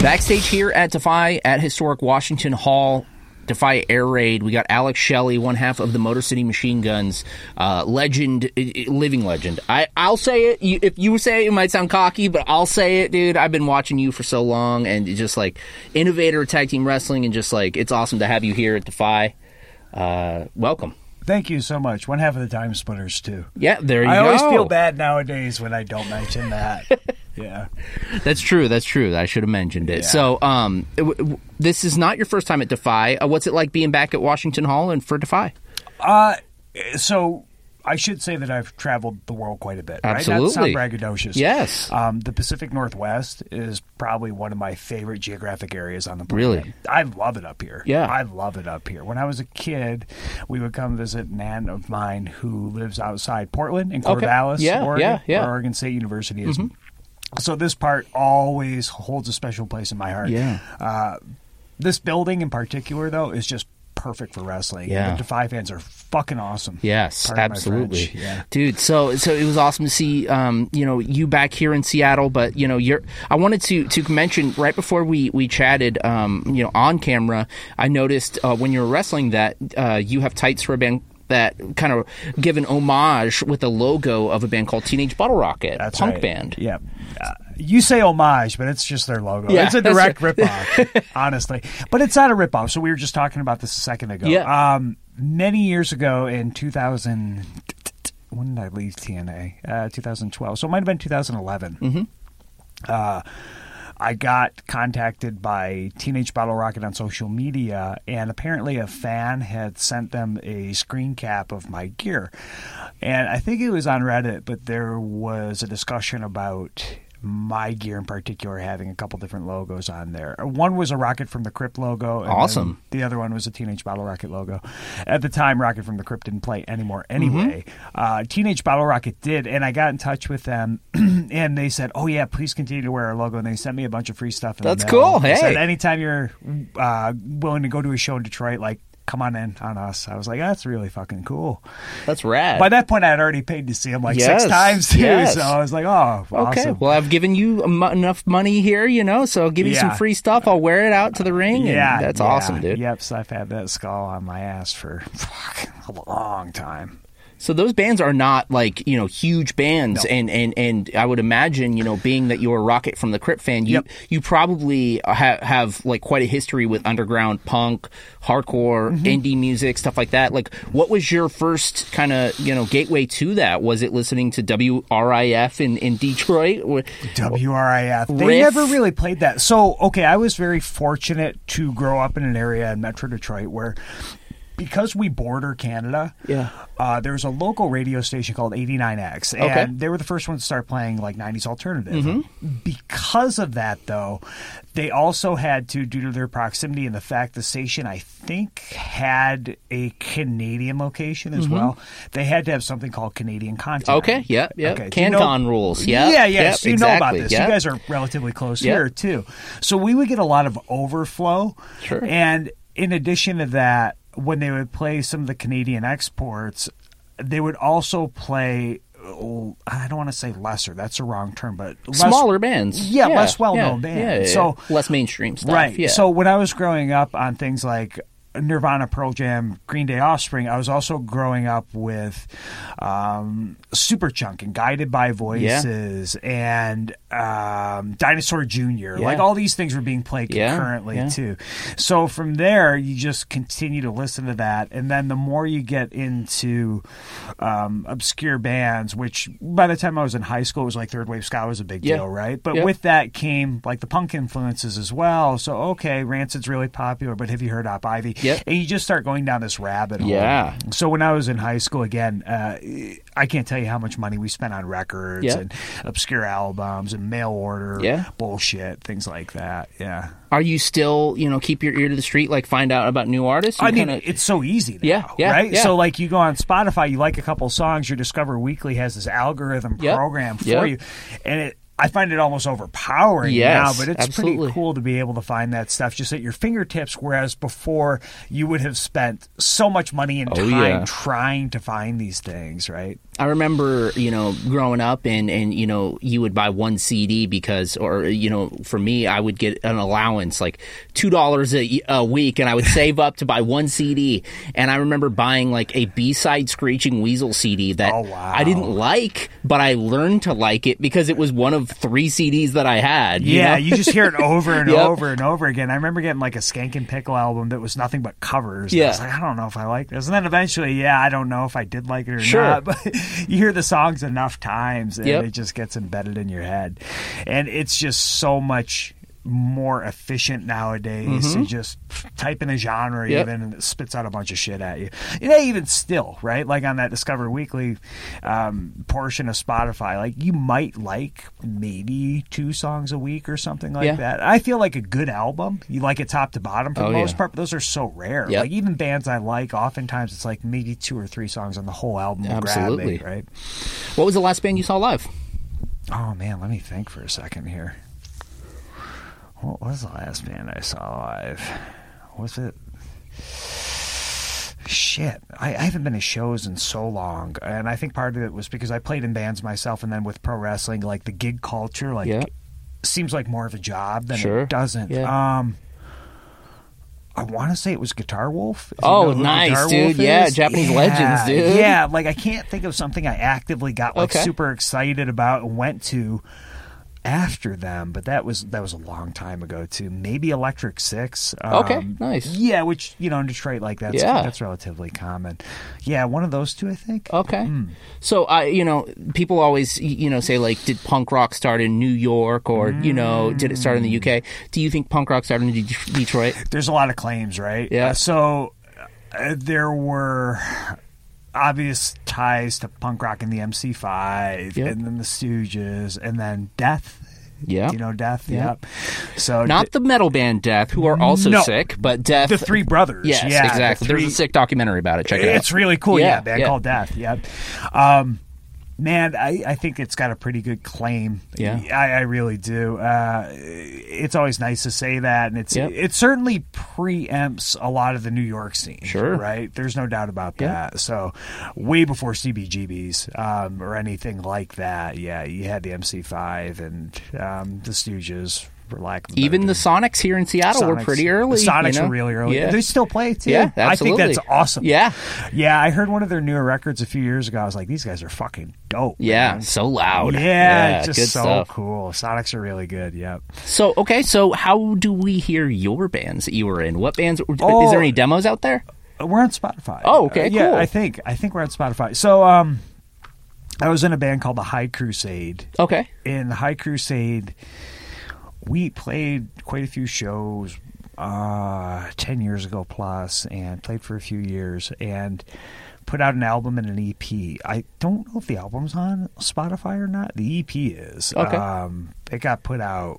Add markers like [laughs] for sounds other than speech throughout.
Backstage here at Defy at historic Washington Hall. Defy Air Raid. We got Alex Shelley, one half of the Motor City Machine Guns, uh, legend, living legend. I, I'll say it. If you say it, it might sound cocky, but I'll say it, dude. I've been watching you for so long, and just like innovator tag team wrestling, and just like it's awesome to have you here at Defy. Uh, welcome. Thank you so much. One half of the time splitters too. Yeah, there you I go. always feel bad nowadays when I don't mention that. [laughs] yeah. That's true. That's true. I should have mentioned it. Yeah. So, um, w- w- this is not your first time at Defy. Uh, what's it like being back at Washington Hall and for Defy? Uh, so I should say that I've traveled the world quite a bit. Right? Not Absolutely. sound braggadocious. Yes. Um, the Pacific Northwest is probably one of my favorite geographic areas on the planet. Really? I love it up here. Yeah. I love it up here. When I was a kid, we would come visit an aunt of mine who lives outside Portland in Okay. Corvallis, Yeah, Oregon, yeah, yeah. Mm-hmm. where Oregon State University is. So this part always holds a special place in my heart. Yeah. Uh, this building in particular, though, is just perfect for wrestling. Yeah. The Defy fans are fucking awesome. Yes, Pardon absolutely, yeah. dude. So, so it was awesome to see, um, you know, you back here in Seattle. But you know, you're. I wanted to to mention right before we we chatted, um, you know, on camera. I noticed uh, when you were wrestling that uh, you have tights for a band that kind of give an homage with a logo of a band called Teenage Bottle Rocket, That's punk right. band. Yeah. Uh, you say homage, but it's just their logo. Yeah, it's a direct ripoff, [laughs] honestly. But it's not a ripoff. So we were just talking about this a second ago. Yeah. Um, many years ago in 2000, when did I leave TNA? Uh, 2012. So it might have been 2011. Mm-hmm. Uh, I got contacted by Teenage Bottle Rocket on social media, and apparently a fan had sent them a screen cap of my gear. And I think it was on Reddit, but there was a discussion about my gear in particular having a couple different logos on there. One was a Rocket from the Crypt logo. And Awesome. The other one was a Teenage Bottle Rocket logo. At the time, Rocket from the Crypt didn't play anymore anyway. Mm-hmm. Uh, Teenage Bottle Rocket did, and I got in touch with them, [clears throat] and they said, "Oh yeah, please continue to wear our logo." And they sent me a bunch of free stuff. That's cool. They said, Hey. anytime you're uh, willing to go to a show in Detroit, like come on in on us. I was like, that's really fucking cool. That's rad. By that point, I had already paid to see him like Yes, six times too. yes. So I was like, oh, Okay, awesome. well, I've given you enough money here, you know, so I'll give you some free stuff. I'll wear it out to the ring. yeah, that's yeah. awesome, dude. Yep, so I've had that skull on my ass for [laughs] fucking a long time. So those bands are not like you know huge bands, and, and and I would imagine you know being that you're a Rocket from the Crypt fan, you Yep. you probably ha- have like quite a history with underground punk, hardcore, Mm-hmm. indie music, stuff like that. Like, what was your first kind of you know gateway to that? Was it listening to WRIF in in Detroit? WRIF. They never really played that. So, okay, I was very fortunate to grow up in an area in Metro Detroit where, because we border Canada, Yeah. uh, there's a local radio station called 89X, and Okay. they were the first ones to start playing like 90s alternative. Because of that, though, they also had to, due to their proximity and the fact the station, I think, had a Canadian location as well, they had to have something called Canadian content. Okay, yeah, yeah. Okay, do you know- CanCon rules, yeah, yeah, yeah. yep, so you know about this. yeah. You guys are relatively close Yep. here too. So we would get a lot of overflow. Sure. And in addition to that, when they would play some of the Canadian exports, they would also play. I don't want to say lesser. That's a wrong term, but less, Smaller bands, Yeah, less well-known yeah, bands. yeah, yeah, So- yeah. less mainstream stuff, Right. Yeah. So when I was growing up on things like Nirvana, Pearl Jam, Green Day, Offspring, I was also growing up with um, Superchunk and Guided by Voices and um, Dinosaur Jr. Like all these things were being played concurrently yeah. too. So from there, you just continue to listen to that, and then the more you get into um, obscure bands, which by the time I was in high school, it was like third wave ska was a big Yeah. deal, right? But Yeah. with that came like the punk influences as well. So okay, Rancid's really popular, but have you heard Op Ivy? Yep. And you just start going down this rabbit hole. Yeah. So when I was in high school, again, uh, I can't tell you how much money we spent on records Yeah. and obscure albums and mail order Yeah. bullshit, things like that. Yeah. Are you still, you know, keep your ear to the street, like find out about new artists? You I mean, kinda- it's so easy now, Yeah, yeah, right? yeah. So, like, you go on Spotify, you like a couple songs, your Discover Weekly has this algorithm Yep, program for yep. you, and it. I find it almost overpowering Yes, now, but it's absolutely. pretty cool to be able to find that stuff just at your fingertips. Whereas before, you would have spent so much money and Oh, time yeah. trying to find these things, right? I remember, you know, growing up and, and, you know, you would buy one CD because, or, you know, for me, I would get an allowance like $2 a, a week and I would save up to buy one CD. And I remember buying like a B-side Screeching Weasel CD that Oh, wow. I didn't like, but I learned to like it because it was one of three CDs that I had. you Yeah, you just hear it over [laughs] and Yep. over and over again. I remember getting like a Skankin' Pickle album that was nothing but covers. I Yeah. was like, I don't know if I like this. And then eventually, yeah, I don't know if I did like it or Sure. not. [laughs] But you hear the songs enough times and Yep. it just gets embedded in your head. And it's just so much more efficient nowadays to just type in a genre Mm-hmm. Yep. even and it spits out a bunch of shit at you. Yeah, even still, right? Like on that Discover Weekly um, portion of Spotify, like you might like maybe two songs a week or something like Yeah. that. I feel like a good album, you like it top to bottom for Oh, the most yeah. part, but those are so rare. Yep. Like even bands I like, oftentimes it's like maybe two or three songs on the whole album Absolutely. me, right? What was the last band you saw live? Oh man, let me think for a second here. What was the last band I saw live? Was it? Shit, I, I haven't been to shows in so long, and I think part of it was because I played in bands myself, and then with pro wrestling, like the gig culture, like Yeah. seems like more of a job than Sure. it doesn't. Yeah. Um, I want to say it was Guitar Wolf. if you Oh, know nice, Guitar dude. Wolf Yeah, is. Japanese Yeah, legends, dude. Yeah, like I can't think of something I actively got like Okay. super excited about and went to after them, but that was that was a long time ago too. Maybe Electric Six. Okay, Um, nice. Yeah, which you know in Detroit like that's Yeah. that's relatively common. Yeah, one of those two, I think. Okay. Hmm. So I, you know, people always, you know, say like, did punk rock start in New York or you know, did it start in the UK? Do you think punk rock started in De- Detroit? There's a lot of claims, right? Yeah. Uh, so uh, there were obvious ties to punk rock and the MC5, Yep. and then the Stooges, and then Death. Yeah. You know Death. Yeah. Yep. So Not the metal band Death, who are also No. sick, but Death. the three brothers. Yes, yeah, the exactly. There's a sick documentary about it. Check it out. It's really cool. Yeah, Yeah, band yeah. called Death. Yep. Um, man, I, I think it's got a pretty good claim. Yeah. I, I really do. Uh, it's always nice to say that, and it's Yep. it certainly preempts a lot of the New York scene. Sure. right? There's no doubt about that. So, way before CBGBs um, or anything like that, yeah, you had the MC5 and um, the Stooges. For lack of Even the. Sonics here in Seattle were pretty early. The Sonics you know? are really early. Yeah. They still play too. Yeah, I think that's awesome. Yeah. Yeah, I heard one of their newer records a few years ago. I was like, these guys are fucking dope. Yeah, man. so loud. Yeah, just good so stuff. cool. Sonics are really good. Yep. So okay, so how do we hear your bands that you were in? What bands? Is Oh. there any demos out there? Uh, We're on Spotify. Oh, okay, Uh, yeah, cool. I think I think we're on Spotify. So, um, I was in a band called the High Crusade. Okay. In the High Crusade, we played quite a few shows uh, 10 years ago plus and played for a few years and put out an album and an EP. I don't know if the album's on Spotify or not. The EP is. Okay. Um, it got put out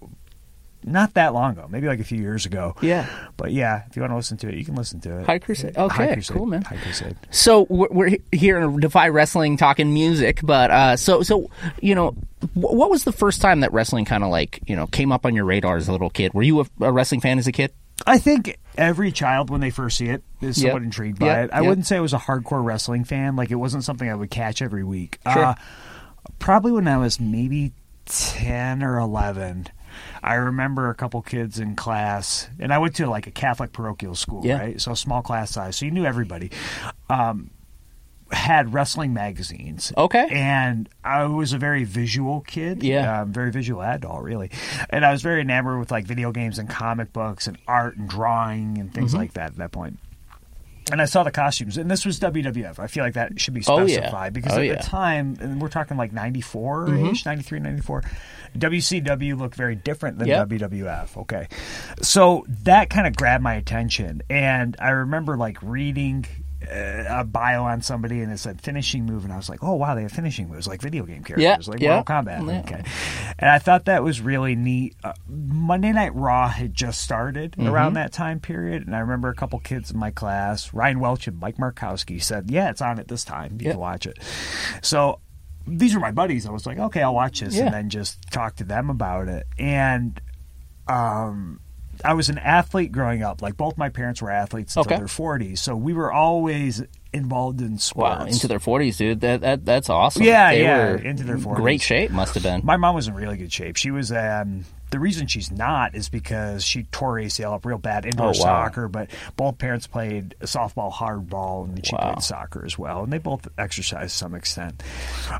not that long ago, maybe like a few years ago. Yeah. But yeah, if you want to listen to it, you can listen to it. High Crusade. High Okay, Crusade. cool, man. High Crusade. So we're, we're here in Defy Wrestling talking music, but uh, so so you know, what was the first time that wrestling kind of like you know came up on your radar as a little kid? Were you a, a wrestling fan as a kid? I think every child, when they first see it, is Yep. somewhat intrigued by Yep, it. I yep. wouldn't say I was a hardcore wrestling fan. Like, it wasn't something I would catch every week. Sure. Uh, probably when I was maybe 10 or 11, I remember a couple kids in class, and I went to like a Catholic parochial school, Yeah. right? So small class size, so you knew everybody. Um, had wrestling magazines. Okay. And I was a very visual kid. Yeah. Um, very visual adult, really. And I was very enamored with like video games and comic books and art and drawing and things Mm-hmm. like that at that point. And I saw the costumes, and this was WWF. I feel like that should be Oh, yeah. specified because Oh, at yeah. Mm-hmm. the time, and we're talking like 94 ish, 93, 94, WCW looked very different than Yep. WWF. Okay. So that kind of grabbed my attention. And I remember like reading a bio on somebody and it said finishing move. And I was like, oh, wow, they have finishing moves like video game characters, Yeah, like yeah. Mortal Kombat. Yeah. Okay. And I thought that was really neat. Uh, Monday Night Raw had just started Mm-hmm. around that time period. And I remember a couple kids in my class, Ryan Welch and Mike Markowski, said, yeah, it's on at this time. You Yeah. can watch it. So these are my buddies. I was like, okay, I'll watch this, Yeah. and then just talk to them about it. And um, I was an athlete growing up. Like both my parents were athletes until Okay. their forties, so we were always involved in sports. Wow, into their forties, dude. That, that that's awesome. Yeah, They yeah, were into their 40s. Great shape must have been. My mom was in really good shape. She was. Um, the reason she's not is because she tore ACL up real bad indoor Oh, wow. soccer. But both parents played softball, hardball, and she Wow. played soccer as well. And they both exercised to some extent.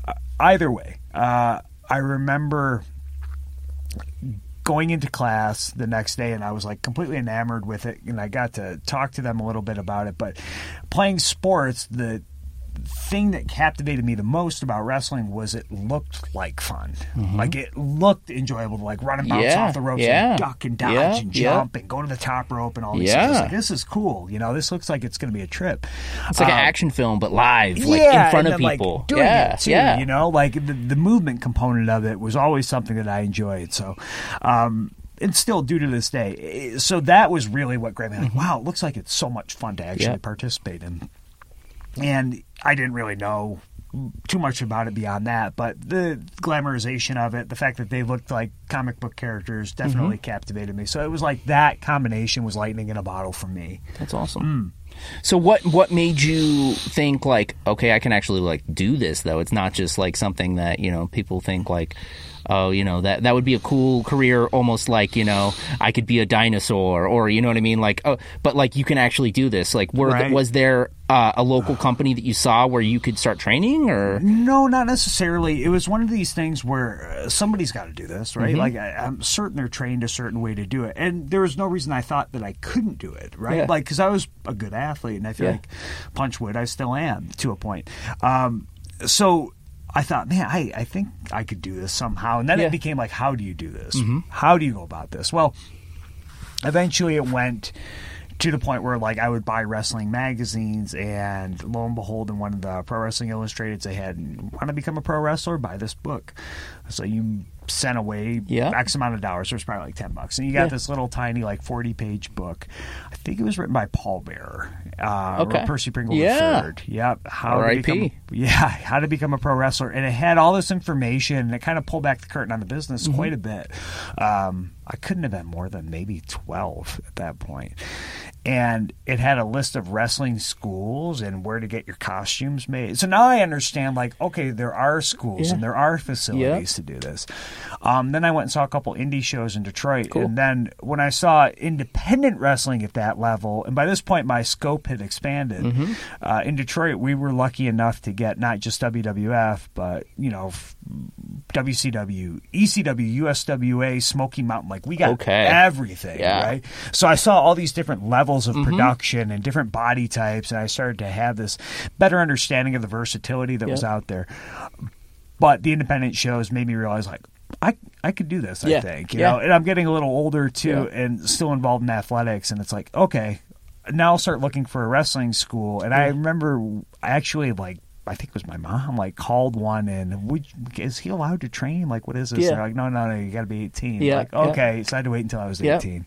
Uh, either way, uh, I remember going into class the next day and I was like completely enamored with it and I got to talk to them a little bit about it but playing sports the thing that captivated me the most about wrestling was it looked like fun. Like it looked enjoyable to like run and bounce Mm-hmm. Yeah, off the ropes yeah, and duck and dodge yeah, and jump and go to the top rope and all these Yeah. things. Like, this is cool. You know, this looks like it's going to be a trip. It's like an Um, action film, but live, like yeah, in front of then, like, people. doing yeah, it too, yeah. You know, like the, the movement component of it was always something that I enjoyed. So, um, and still do to this day. So that was really what grabbed me. Like, wow, it looks like it's so much fun to actually Mm-hmm. Yeah. participate in. And I didn't really know too much about it beyond that, but the glamorization of it, the fact that they looked like comic book characters, definitely Mm-hmm. captivated me. So it was like that combination was lightning in a bottle for me. That's awesome. Mm. So what what made you think like okay I can actually like do this though it's not just like something that you know people think like oh you know that that would be a cool career almost like you know I could be a dinosaur or you know what I mean like oh but like you can actually do this like were Right. was there uh, a local company that you saw where you could start training or No, not necessarily. It was one of these things where uh, somebody's got to do this, right? Mm-hmm. Like I, I'm certain they're trained a certain way to do it, and there was no reason I thought that I couldn't do it, right? Yeah. Like because I was a good athlete, and I feel Yeah. like Punchwood, I still am to a point. Um, so. I thought, man, I, I think I could do this somehow. And then Yeah. it became like, how do you do this? Mm-hmm. How do you go about this? Well, eventually it went to the point where like I would buy wrestling magazines and lo and behold in one of the Pro Wrestling Illustrated they had want to become a pro wrestler buy this book so you sent away Yeah. X amount of dollars so it's probably like 10 bucks and you got Yeah. this little tiny like 40 page book I think it was written by Paul Bearer uh, Okay. or Percy Pringle Yeah. III yep how to become yeah [laughs] how to become a pro wrestler and it had all this information and it kind of pulled back the curtain on the business Mm-hmm. quite a bit um, I couldn't have been more than maybe 12 at that point and it had a list of wrestling schools and where to get your costumes made. So now I understand, like, okay, there are schools Yeah. and there are facilities to do this. Um, then I went and saw a couple indie shows in Detroit, Cool. and then when I saw independent wrestling at that level, and by this point my scope had expanded. Mm-hmm. Uh, in Detroit, we were lucky enough to get not just WWF, but you know. f- WCW, ECW, USWA, Smoky Mountain, like we got Okay. everything, Yeah. right? So I saw all these different levels Mm-hmm. of production and different body types, and I started to have this better understanding of the versatility that was out there. But the independent shows made me realize, like, I I could do this. I think, you Yeah. know, and I'm getting a little older too, Yeah. and still involved in athletics, and it's like, okay, now I'll start looking for a wrestling school. And I remember actually like. I think it was my mom like called one and would is he allowed to train? Like what is this? Yeah. They're like no no no you got to be 18. Yeah, Like yeah. okay, so I had to wait until I was Yeah. 18.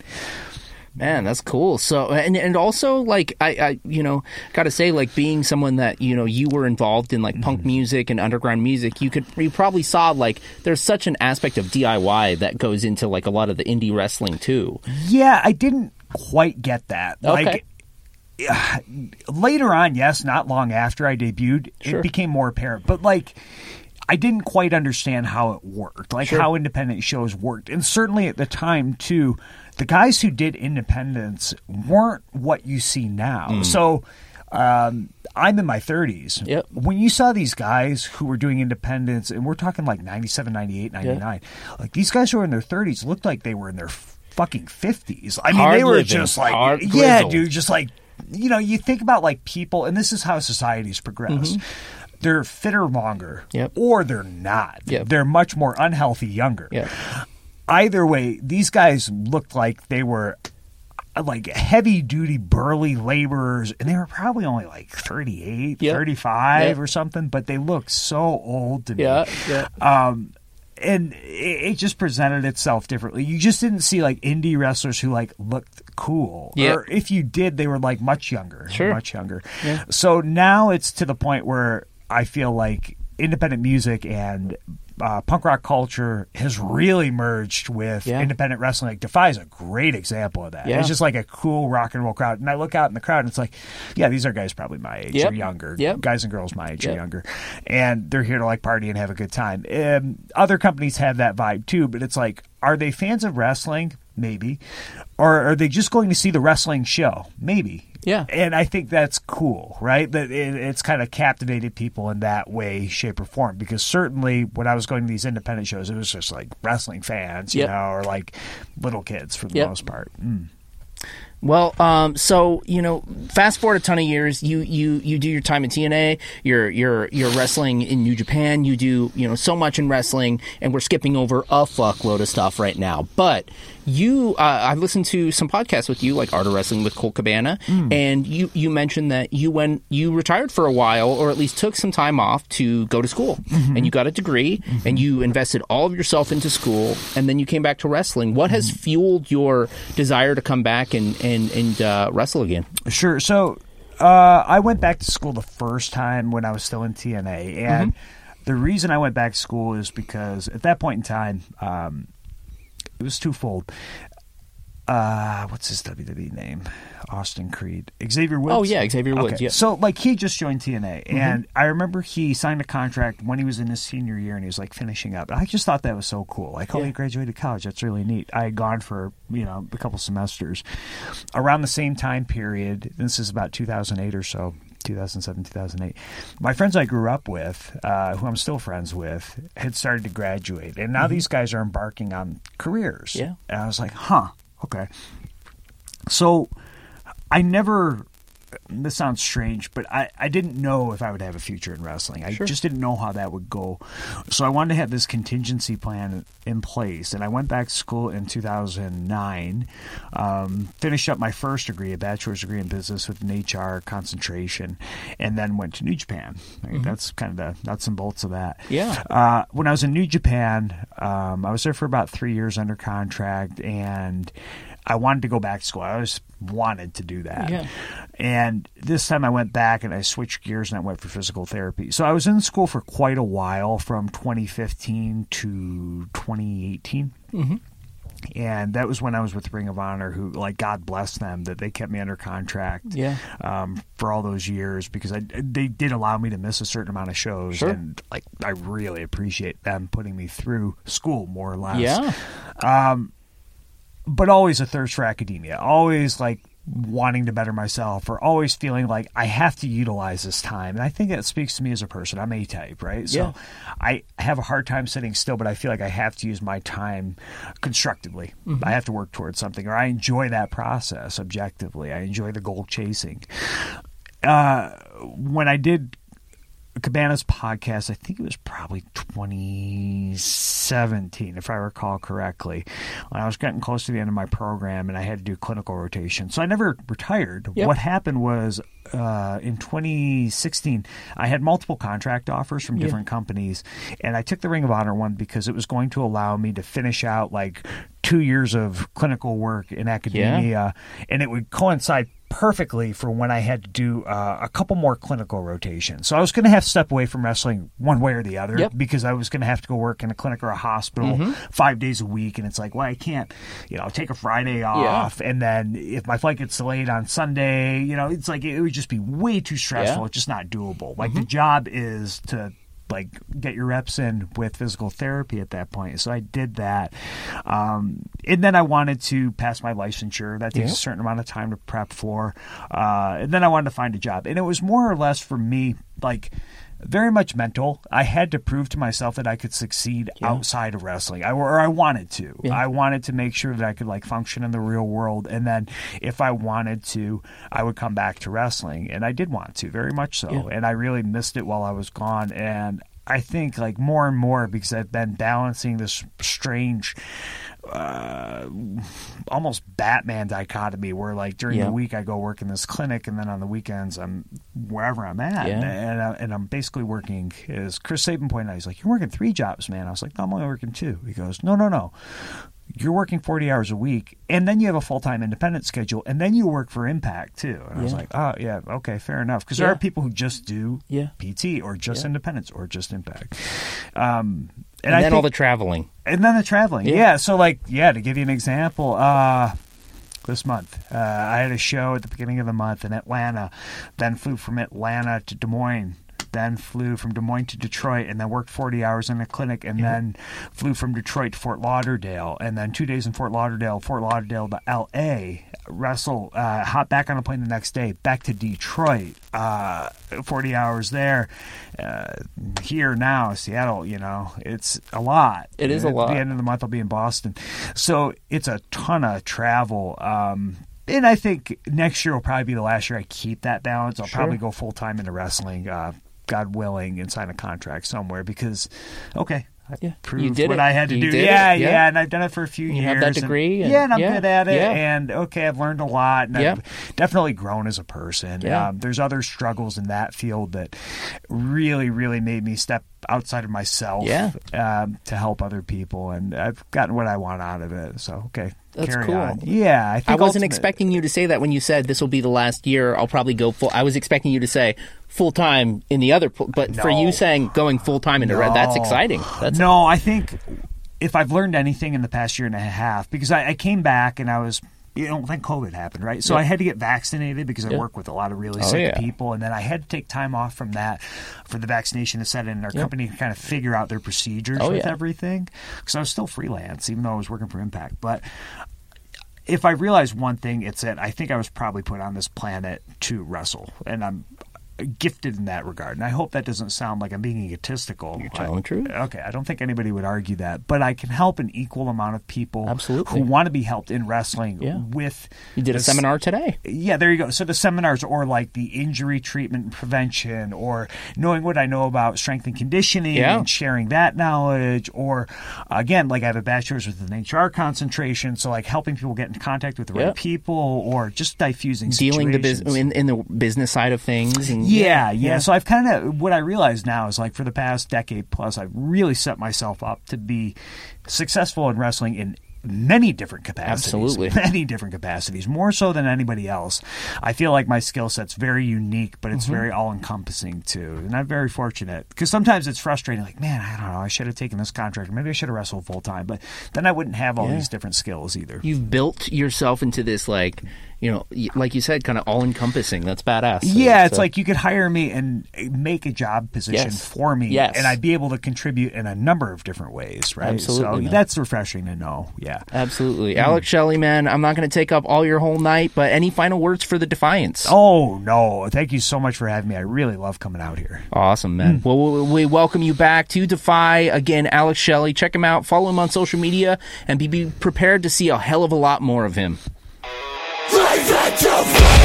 Man, that's cool. So, and and also like I, I you know, got to say like being someone that you know you were involved in like Mm-hmm. punk music and underground music, you could you probably saw like there's such an aspect of DIY that goes into like a lot of the indie wrestling too. Yeah, I didn't quite get that. Okay. Like yeah, [sighs] later on, yes, not long after I debuted, Sure. it became more apparent. But like I didn't quite understand how it worked, like Sure. how independent shows worked. And certainly at the time too, the guys who did independence weren't what you see now. So um, I'm in my 30s. Mm. Yep. When you saw these guys who were doing independence, and we're talking like 97, 98, 99, like these guys who were in their 30s looked like they were in their fucking 50s. I mean, Hard they were living, just like, hard yeah, grizzled. dude, just like, you know, you think about like people, and this is how societies progress. They're fitter longer, Mm-hmm. Yep. or they're not. Yep. They're much more unhealthy younger. Yeah. Either way, these guys looked like they were uh, like heavy duty burly laborers and they were probably only like 38 Yep. 35 Yep. or something but they looked so old to me Yeah, yeah. um and it, it just presented itself differently you just didn't see like indie wrestlers who like looked cool Yeah. or if you did they were like much younger Sure. much younger Yeah. so now it's to the point where i feel like independent music and uh, punk rock culture has really merged with Yeah. independent wrestling. Like Defy is a great example of that. Yeah. It's just like a cool rock and roll crowd. And I look out in the crowd and it's like, yeah, these are guys probably my age Yep. or younger. Yep. Guys and girls my age or Yep. younger. And they're here to like party and have a good time. Um, other companies have that vibe too, but it's like, are they fans of wrestling? Maybe. Or are they just going to see the wrestling show? Maybe. Yeah. And I think that's cool, right? That it, it's kind of captivated people in that way, shape, or form. Because certainly when I was going to these independent shows, it was just like wrestling fans, you Yep. know, or like little kids for the Yep. most part. Mm. Well, um, so you know, fast forward a ton of years. You you you do your time in TNA. You're you're you're wrestling in New Japan. You do you know so much in wrestling, and we're skipping over a fuckload of stuff right now. But you, uh, I've listened to some podcasts with you, like Art of Wrestling with Colt Cabana, and you you mentioned that you went you retired for a while, or at least took some time off to go to school, and you got a degree, and you invested all of yourself into school, and then you came back to wrestling. What has fueled your desire to come back and and and uh, wrestle again? Sure. So uh, I went back to school the first time when I was still in TNA, and the reason I went back to school is because at that point in time, um, it was twofold. Uh, what's his WWE name? Austin Creed, Xavier Woods. Oh, yeah, Xavier Woods, Okay. yeah. So like he just joined TNA, and I remember he signed a contract when he was in his senior year, and he was like finishing up. I just thought that was so cool. Like, oh, Yeah. he graduated college. That's really neat. I had gone for you know a couple semesters around the same time period. This is about 2008 or so. 2007, 2008. My friends I grew up with, uh, who I'm still friends with, had started to graduate, and now these guys are embarking on careers. Mm-hmm. Yeah. and I was like, huh, okay. So I never. This sounds strange, but I, I didn't know if I would have a future in wrestling. I Sure. just didn't know how that would go. So I wanted to have this contingency plan in place. And I went back to school in 2009, um, finished up my first degree, a bachelor's degree in business with an HR concentration, and then went to New Japan. Right? That's kind of the nuts and bolts of that. Yeah. Uh, when I was in New Japan, um, I was there for about three years under contract, and I wanted to go back to school. I always wanted to do that. Yeah. And this time I went back and I switched gears and I went for physical therapy. So I was in school for quite a while from 2015 to 2018. Mm-hmm. And that was when I was with Ring of Honor, who, like, God bless them that they kept me under contract Yeah. um, for all those years because I, they did allow me to miss a certain amount of shows. Sure. And, like, I really appreciate them putting me through school, more or less Yeah. But always a thirst for academia, always like wanting to better myself, or always feeling like I have to utilize this time. And I think that speaks to me as a person. I'm A type, right? So Yeah. I have a hard time sitting still, but I feel like I have to use my time constructively. I have to work towards something, or I enjoy that process objectively. I enjoy the goal chasing. Uh, when I did Cabana's podcast, I think it was probably 2017, if I recall correctly, when I was getting close to the end of my program and I had to do clinical rotation. So I never retired. Yep. What happened was uh, in 2016, I had multiple contract offers from different companies, and I took the Ring of Honor one because it was going to allow me to finish out like two years of clinical work in academia, and it would coincide perfectly for when I had to do uh, a couple more clinical rotations. So I was going to have to step away from wrestling one way or the other Yep. because I was going to have to go work in a clinic or a hospital five days a week. And it's like, well, I can't, you know, take a Friday off. And then if my flight gets delayed on Sunday, you know, it's like it would just be way too stressful. Yeah. It's just not doable. Like the job is to like get your reps in with physical therapy at that point. So I did that. Um, and then I wanted to pass my licensure. That takes Yeah. a certain amount of time to prep for. Uh, and then I wanted to find a job. And it was more or less for me, like, very much mental. I had to prove to myself that I could succeed outside of wrestling. I or I wanted to. Yeah. I wanted to make sure that I could like function in the real world and then if I wanted to, I would come back to wrestling and I did want to, very much so. Yeah. And I really missed it while I was gone and I think like more and more because I've been balancing this strange uh, almost Batman dichotomy where like during Yeah. the week I go work in this clinic and then on the weekends I'm wherever I'm at. Yeah. and, I, and I'm basically working as Chris Sabin pointed out he's like you're working three jobs man. I was like no I'm only working two. He goes no no no. You're working 40 hours a week and then you have a full-time independent schedule and then you work for impact too. And i was like oh yeah okay fair enough. Because there are people who just do Yeah. pt or just Yeah. independence or just impact. Um, And, I then think, all the traveling. and then the traveling Yeah. yeah. so like yeah to give you an example uh this month uh, i had a show at the beginning of the month in atlanta then flew from atlanta to des moines then flew from Des Moines to Detroit and then worked 40 hours in a clinic and then flew from Detroit to Fort Lauderdale and then two days in Fort Lauderdale, Fort Lauderdale to LA, wrestle, uh, hop back on a plane the next day, back to Detroit, uh, 40 hours there. Uh, here now, Seattle, you know, it's a lot. It is a At lot. the end of the month, I'll be in Boston. So it's a ton of travel. Um, and I think next year will probably be the last year I keep that balance. I'll Sure. probably go full time into wrestling, uh, God willing, and sign a contract somewhere because, okay. I Yeah, you proved did what it. I had to You do. Yeah, yeah. yeah, and I've done it for a few You years. have that and- degree and- yeah, and I'm yeah, good at it. yeah. And okay, I've learned a lot, and. I've definitely grown as a person. Yeah. Um, there's other struggles in that field that really, really made me step outside of myself Yeah. um, to help other people, and I've gotten what I want out of it. So okay, That's carry cool. on. Yeah, I think I wasn't ultimate- expecting you to say that when you said this will be the last year. I'll probably go full. I was expecting you to say full time in the other, pl- but for you saying going full time into red, that's exciting. That's no, I think if I've learned anything in the past year and a half, because I, I came back and I was, you know, then COVID happened, right? So Yeah. I had to get vaccinated because I work with a lot of really Oh, sick yeah. people, and then I had to take time off from that for the vaccination to set in and our company to kind of figure out their procedures Oh, with yeah. everything. Because I was still freelance, even though I was working for Impact, but. If I realize one thing, it's that I think I was probably put on this planet to wrestle, and I'm gifted in that regard. And I hope that doesn't sound like I'm being egotistical. You're telling the truth. Okay, I don't think anybody would argue that, but I can help an equal amount of people Absolutely. who want to be helped in wrestling Yeah. with. you did a seminar today. Yeah, there you go. So the seminars, or like the injury treatment and prevention, or knowing what I know about strength and conditioning Yeah. and sharing that knowledge, or again, like I have a bachelor's with an HR concentration, so like helping people get in contact with the right people, or just diffusing Dealing the business in, in the business side of things, and Yeah, yeah. So I've kind of what I realize now is like for the past decade plus, I've really set myself up to be successful in wrestling in many different capacities. Absolutely. [laughs] Many different capacities, more so than anybody else. I feel like my skill set's very unique, but Mm-hmm. it's very all encompassing too. And I'm very fortunate because sometimes it's frustrating. Like, man, I don't know, I should have taken this contract. Maybe I should have wrestled full time, but then I wouldn't have all Yeah. these different skills either. you've built yourself into this like you know, like you said, kind of all encompassing. That's badass. Yeah, it's like you could hire me and make a job position Yes. for me, Yes. and I'd be able to contribute in a number of different ways, right? Absolutely, so that's refreshing to know. Yeah. Absolutely. Mm. Alex Shelley, man, I'm not going to take up all your whole night, but any final words for the Defiance? Oh no! Thank you so much for having me. I really love coming out here. Awesome, man. Mm. Well, we, we welcome you back to Defy. Again, Alex Shelley. Check him out. Follow him on social media and be, be prepared to see a hell of a lot more of him. To fight